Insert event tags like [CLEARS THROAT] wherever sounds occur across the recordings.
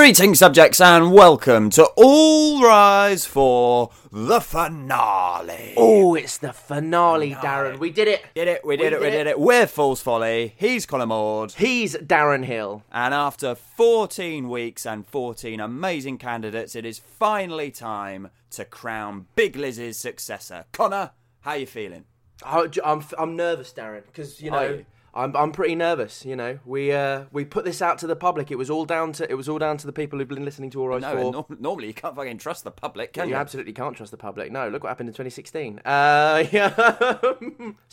Greetings, subjects, and welcome to All Rise for the finale. Oh, it's the finale, Darren. We did it. Did it, we did it, we did it. We're Fool's Folly. He's Connor Maud. He's Darren Hill. And after 14 weeks and 14 amazing candidates, it is finally time to crown Big Liz's successor. Connor, how you feeling? I- I'm, I'm nervous, Darren, because you Are know you? I'm I'm pretty nervous. You know, we uh we put this out to the public. It was all down to it was all down to the people who've been listening to All Rise No, nor- normally you can't fucking trust the public, can you you? absolutely can't trust the public. No, look what happened in 2016. Uh, [LAUGHS] yeah. [LAUGHS]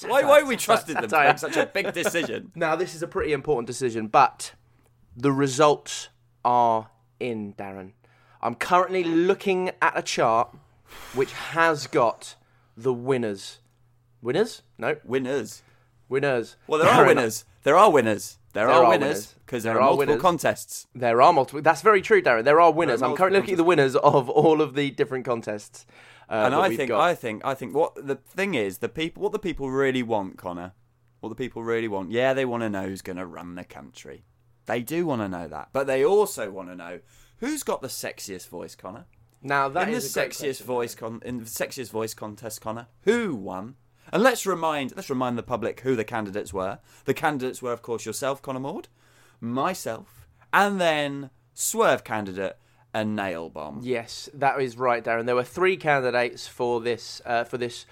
Why, why we trusted them make such a big decision? [LAUGHS] Now, this is a pretty important decision, but the results are in, Darren. I'm currently looking at a chart which has got the winners. Winners? No, Winners. Winners. Well, there are winners. There are winners. There, There are, are winners because there, There are are multiple winners. contests. There are multiple. That's very true, Darren. There are winners. I'm currently looking at the winners of all of the different contests. Uh, and I think, got. I think, I think what the thing is, the people, what the people really want, Connor, what the people really want. Yeah, they want to know who's going to run the country. They do want to know that, but they also want to know who's got the sexiest voice, Connor. now that in the is a great sexiest question. voice con- in the sexiest voice contest, Connor, who won? And let's remind let's remind the public who the candidates were. The candidates were, of course, yourself, Connor Maud, myself, and then Swerve candidate and Nail Bomb. Yes, that is right, Darren. There were three candidates for this uh, for this.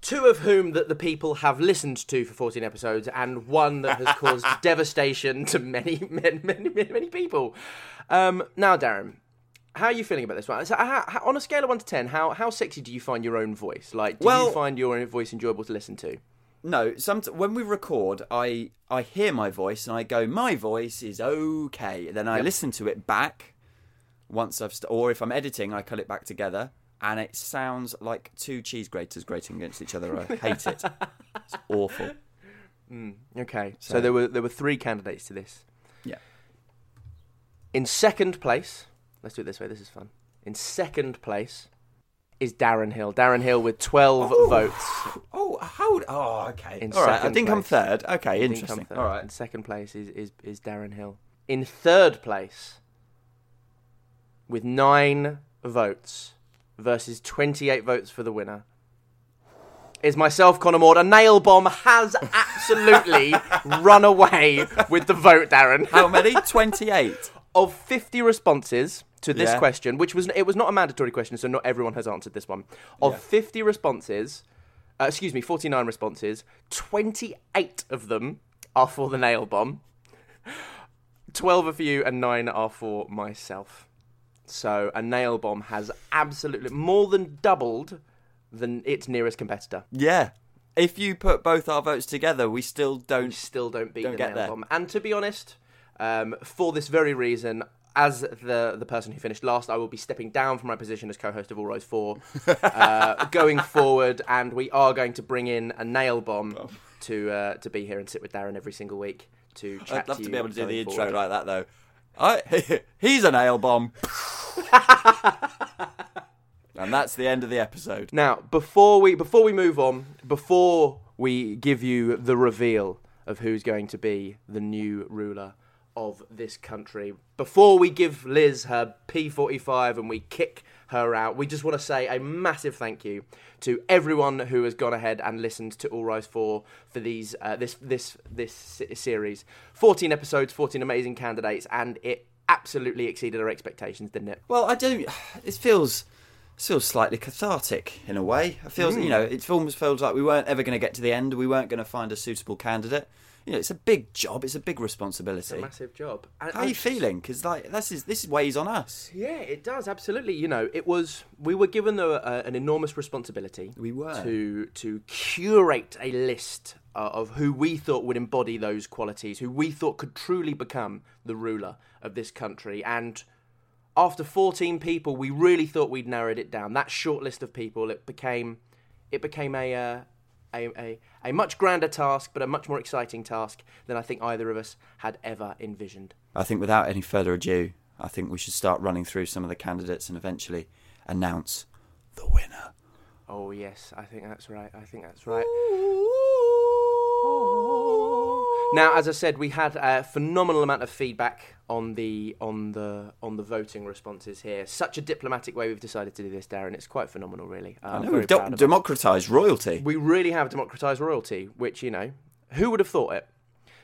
Two of whom that the people have listened to for 14 episodes, and one that has [LAUGHS] caused devastation to many, [LAUGHS] many, many, many, many people. Um, now, Darren, how are you feeling about this one? So, how, how, on a scale of one to ten, how how sexy do you find your own voice? Like, do Well- you find your own voice enjoyable to listen to? No, some when we record, I I hear my voice and I go, my voice is okay. Then I listen to it back once I've st- or if I'm editing, I cut it back together, and it sounds like two cheese graters grating against each other. I hate it. [LAUGHS] It's awful. Mm, okay, so, So- there were there were three candidates to this. Yeah. In second place, let's do it this way. This is fun. In second place is Darren Hill. Darren Hill with 12 votes. Oh, how? Oh, okay. In All right. I think I'm third. Okay, I interesting. third. All right. In second place is, is, is Darren Hill. In third place, with nine votes versus 28 votes for the winner, is myself, Connor Maud. A nail bomb has absolutely [LAUGHS] run away with the vote, Darren. How many? Twenty-eight. [LAUGHS] of 50 responses to this Yeah. question, which was it was not a mandatory question, so not everyone has answered this one. Of Yeah. 50 responses, uh, excuse me, 49 responses, 28 of them are for the nail bomb. 12 are for you and 9 are for myself. So a nail bomb has absolutely more than doubled than its nearest competitor. Yeah. If you put both our votes together, we still don't. still don't beat Don't the get nail there. bomb. And to be honest, um, for this very reason, as the the person who finished last, I will be stepping down from my position as co-host of All Rise Four, [LAUGHS] uh, going forward, and we are going to bring in a nail bomb to uh, to be here and sit with Darren every single week to chat I'd love to to be able to do the intro forward. like that, though. I, [LAUGHS] he's a nail bomb. [LAUGHS] and that's the end of the episode. Now, before we before we move on, before we give you the reveal of who's going to be the new ruler of this country, before we give Liz her P45 and we kick her out, we just want to say a massive thank you to everyone who has gone ahead and listened to All Rise 4 for these uh, this this this series. 14 episodes, 14 amazing candidates and it absolutely exceeded our expectations, didn't it? Well, I don't. It feels. It feels slightly cathartic in a way. It feels, you know, it almost feels like we weren't ever going to get to the end. We weren't going to find a suitable candidate. You know, it's a big job. It's a big responsibility. It's a massive job. And How are you just- feeling? Because like this is this weighs on us. Yeah, it does absolutely. You know, it was we were given a, a, an enormous responsibility. We were. to to curate a list uh, of who we thought would embody those qualities, who we thought could truly become the ruler of this country. And after 14 people, we really thought we'd narrowed it down. That short list of people, it became it became a. Uh, a, a, a much grander task, but a much more exciting task than I think either of us had ever envisioned. I think without any further ado, I think we should start running through some of the candidates and eventually announce the winner. Oh yes, I think that's right. I think that's right. Now, as I said, we had a phenomenal amount of feedback on the on the on the voting responses here. Such a diplomatic way we've decided to do this, Darren. It's quite phenomenal, really. Uh, I know we've de- proud of us. democratized royalty. We really have democratized royalty, which you know, who would have thought it?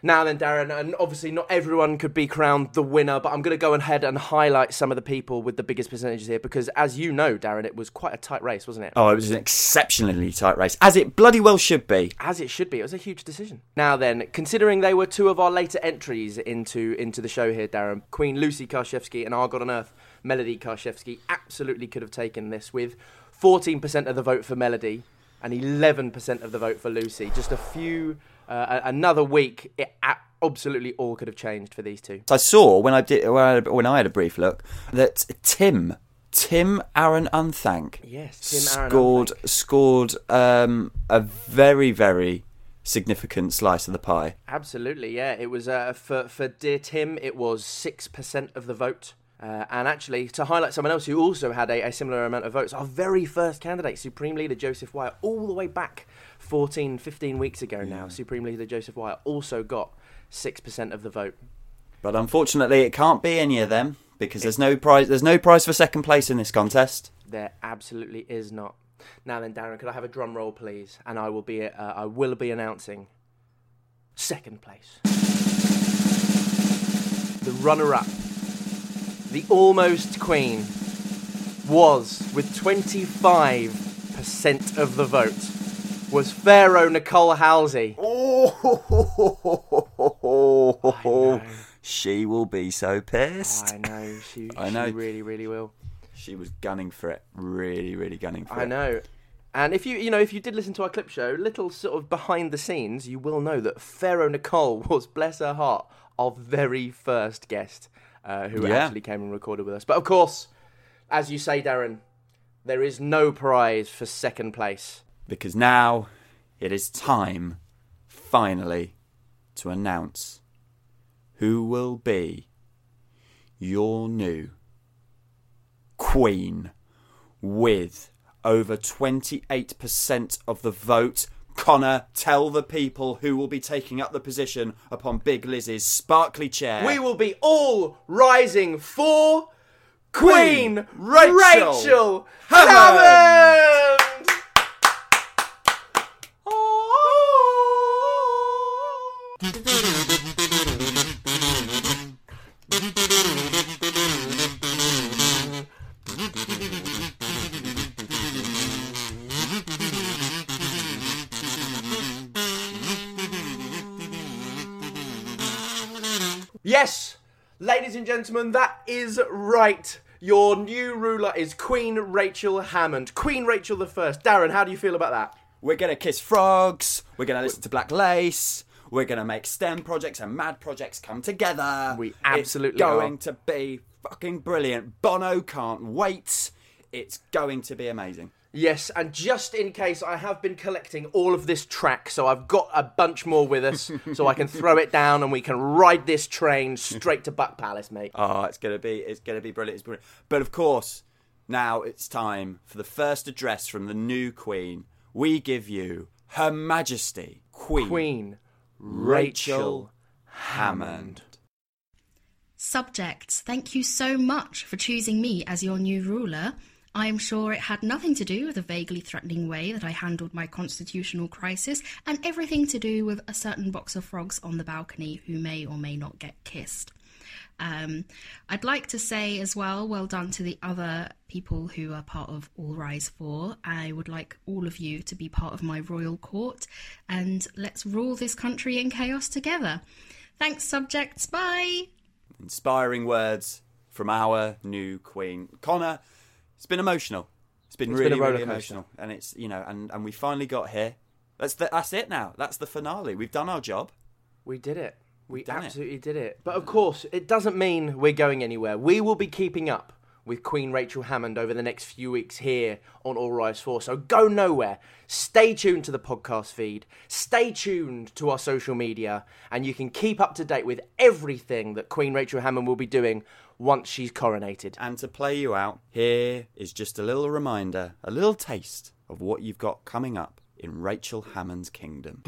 Now then, Darren, and obviously not everyone could be crowned the winner, but I'm going to go ahead and highlight some of the people with the biggest percentages here because, as you know, Darren, it was quite a tight race, wasn't it? Oh, it was an exceptionally tight race, as it bloody well should be. As it should be. It was a huge decision. Now then, considering they were two of our later entries into into the show here, Darren, Queen Lucy Karszewski and Our God on Earth, Melody Karszewski, absolutely could have taken this with 14% of the vote for Melody and 11% of the vote for Lucy. Just a few, uh, another week, it absolutely all could have changed for these two. I saw when I did when I, when I had a brief look that Tim Tim Aaron Unthank Yes, Tim Aaron scored Unthank. scored um, a very very significant slice of the pie. Absolutely, yeah. It was uh, for for dear Tim. It was six percent of the vote. Uh, and actually, to highlight someone else who also had a, a similar amount of votes, our very first candidate, Supreme Leader Joseph Wyatt, all the way back 14, 15 weeks ago now, Supreme Leader Joseph Wyatt also got 6% of the vote. But unfortunately, it can't be any of them because there's no prize. There's no prize for second place in this contest. There absolutely is not. Now then, Darren, could I have a drum roll, please? And I will be, uh, I will be announcing second place. The runner-up, the almost queen, was with 25% of the vote. Was Pharaoh Nicole Halsey. Oh, [LAUGHS] she will be so pissed. I know she. I know. She really, really will. She was gunning for it, really, really gunning for I it. I know. And if you, you know, if you did listen to our clip show, little sort of behind the scenes, you will know that Pharaoh Nicole [LAUGHS] was, bless her heart, our very first guest uh, who Yeah. actually came and recorded with us. But of course, as you say, Darren, there is no prize for second place. Because now it is time, finally, to announce who will be your new queen with over 28% of the vote. Connor, tell the people who will be taking up the position upon Big Liz's sparkly chair. We will be all rising for Queen, Rachel Rachel Hammond. Hammond. Yes, ladies and gentlemen, that is right. Your new ruler is Queen Rachel Hammond. Queen Rachel the First. Darren, how do you feel about that? We're gonna kiss frogs. We're gonna listen to Black Lace. We're gonna make STEM projects and mad projects come together. We absolutely it's going are. to be fucking brilliant. Bono can't wait. It's going to be amazing. Yes, and just in case, I have been collecting all of this track, so I've got a bunch more with us, so I can throw it down and we can ride this train straight to Buck Palace, mate. Oh, it's gonna be it's gonna be brilliant. It's brilliant. But of course, now it's time for the first address from the new Queen. We give you Her Majesty Queen, Queen Rachel Hammond. Subjects, thank you so much for choosing me as your new ruler. I am sure it had nothing to do with the vaguely threatening way that I handled my constitutional crisis, and everything to do with a certain box of frogs on the balcony who may or may not get kissed. Um, I'd like to say as well, well done to the other people who are part of All Rise 4. I would like all of you to be part of my royal court, and let's rule this country in chaos together. Thanks, subjects. Bye. Inspiring words from our new Queen. Connor, it's been emotional. It's been It's been really, a really emotional. And it's you know, and, and we finally got here. That's the, that's it now. That's the finale. We've done our job. We did it. We done it. absolutely did it. But of course, it doesn't mean we're going anywhere. We will be keeping up with Queen Rachel Hammond over the next few weeks here on All Rise 4. So go nowhere. Stay tuned to the podcast feed. Stay tuned to our social media. And you can keep up to date with everything that Queen Rachel Hammond will be doing once she's coronated. And to play you out, here is just a little reminder, a little taste of what you've got coming up in Rachel Hammond's kingdom.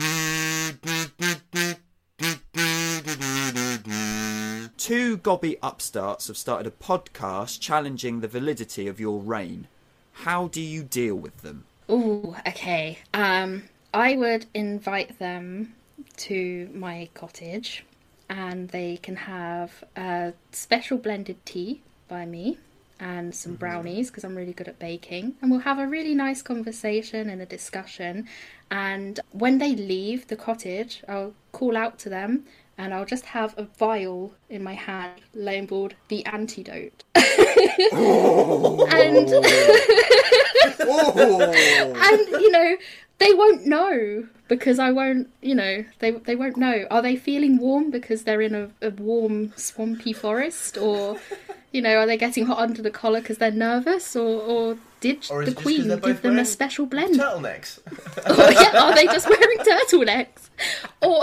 Two gobby upstarts have started a podcast challenging the validity of your reign. How do you deal with them? Oh, okay. Um, I would invite them to my cottage and they can have a special blended tea by me and some mm-hmm. brownies because I'm really good at baking. And we'll have a really nice conversation and a discussion. And when they leave the cottage, I'll call out to them and I'll just have a vial in my hand labeled the antidote. [LAUGHS] Oh. and [LAUGHS] oh. [LAUGHS] and you know they won't know because I won't you know they they won't know. Are they feeling warm because they're in a, a warm swampy forest? Or [LAUGHS] you know are they getting hot under the collar because they're nervous? Or or did Or the it just 'cause queen give them a special blend? Turtlenecks. [LAUGHS] or oh, yeah, are they just wearing [LAUGHS] turtlenecks? Or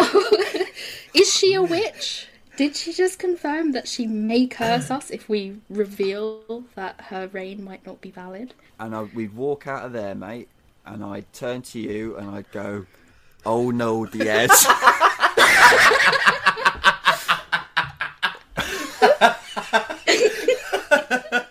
is she a witch? Did she just confirm that she may curse [CLEARS THROAT] us if we reveal that her reign might not be valid? And I, we'd walk out of there, mate, and I'd turn to you and I'd go, "Oh no, Diaz." [LAUGHS] [LAUGHS]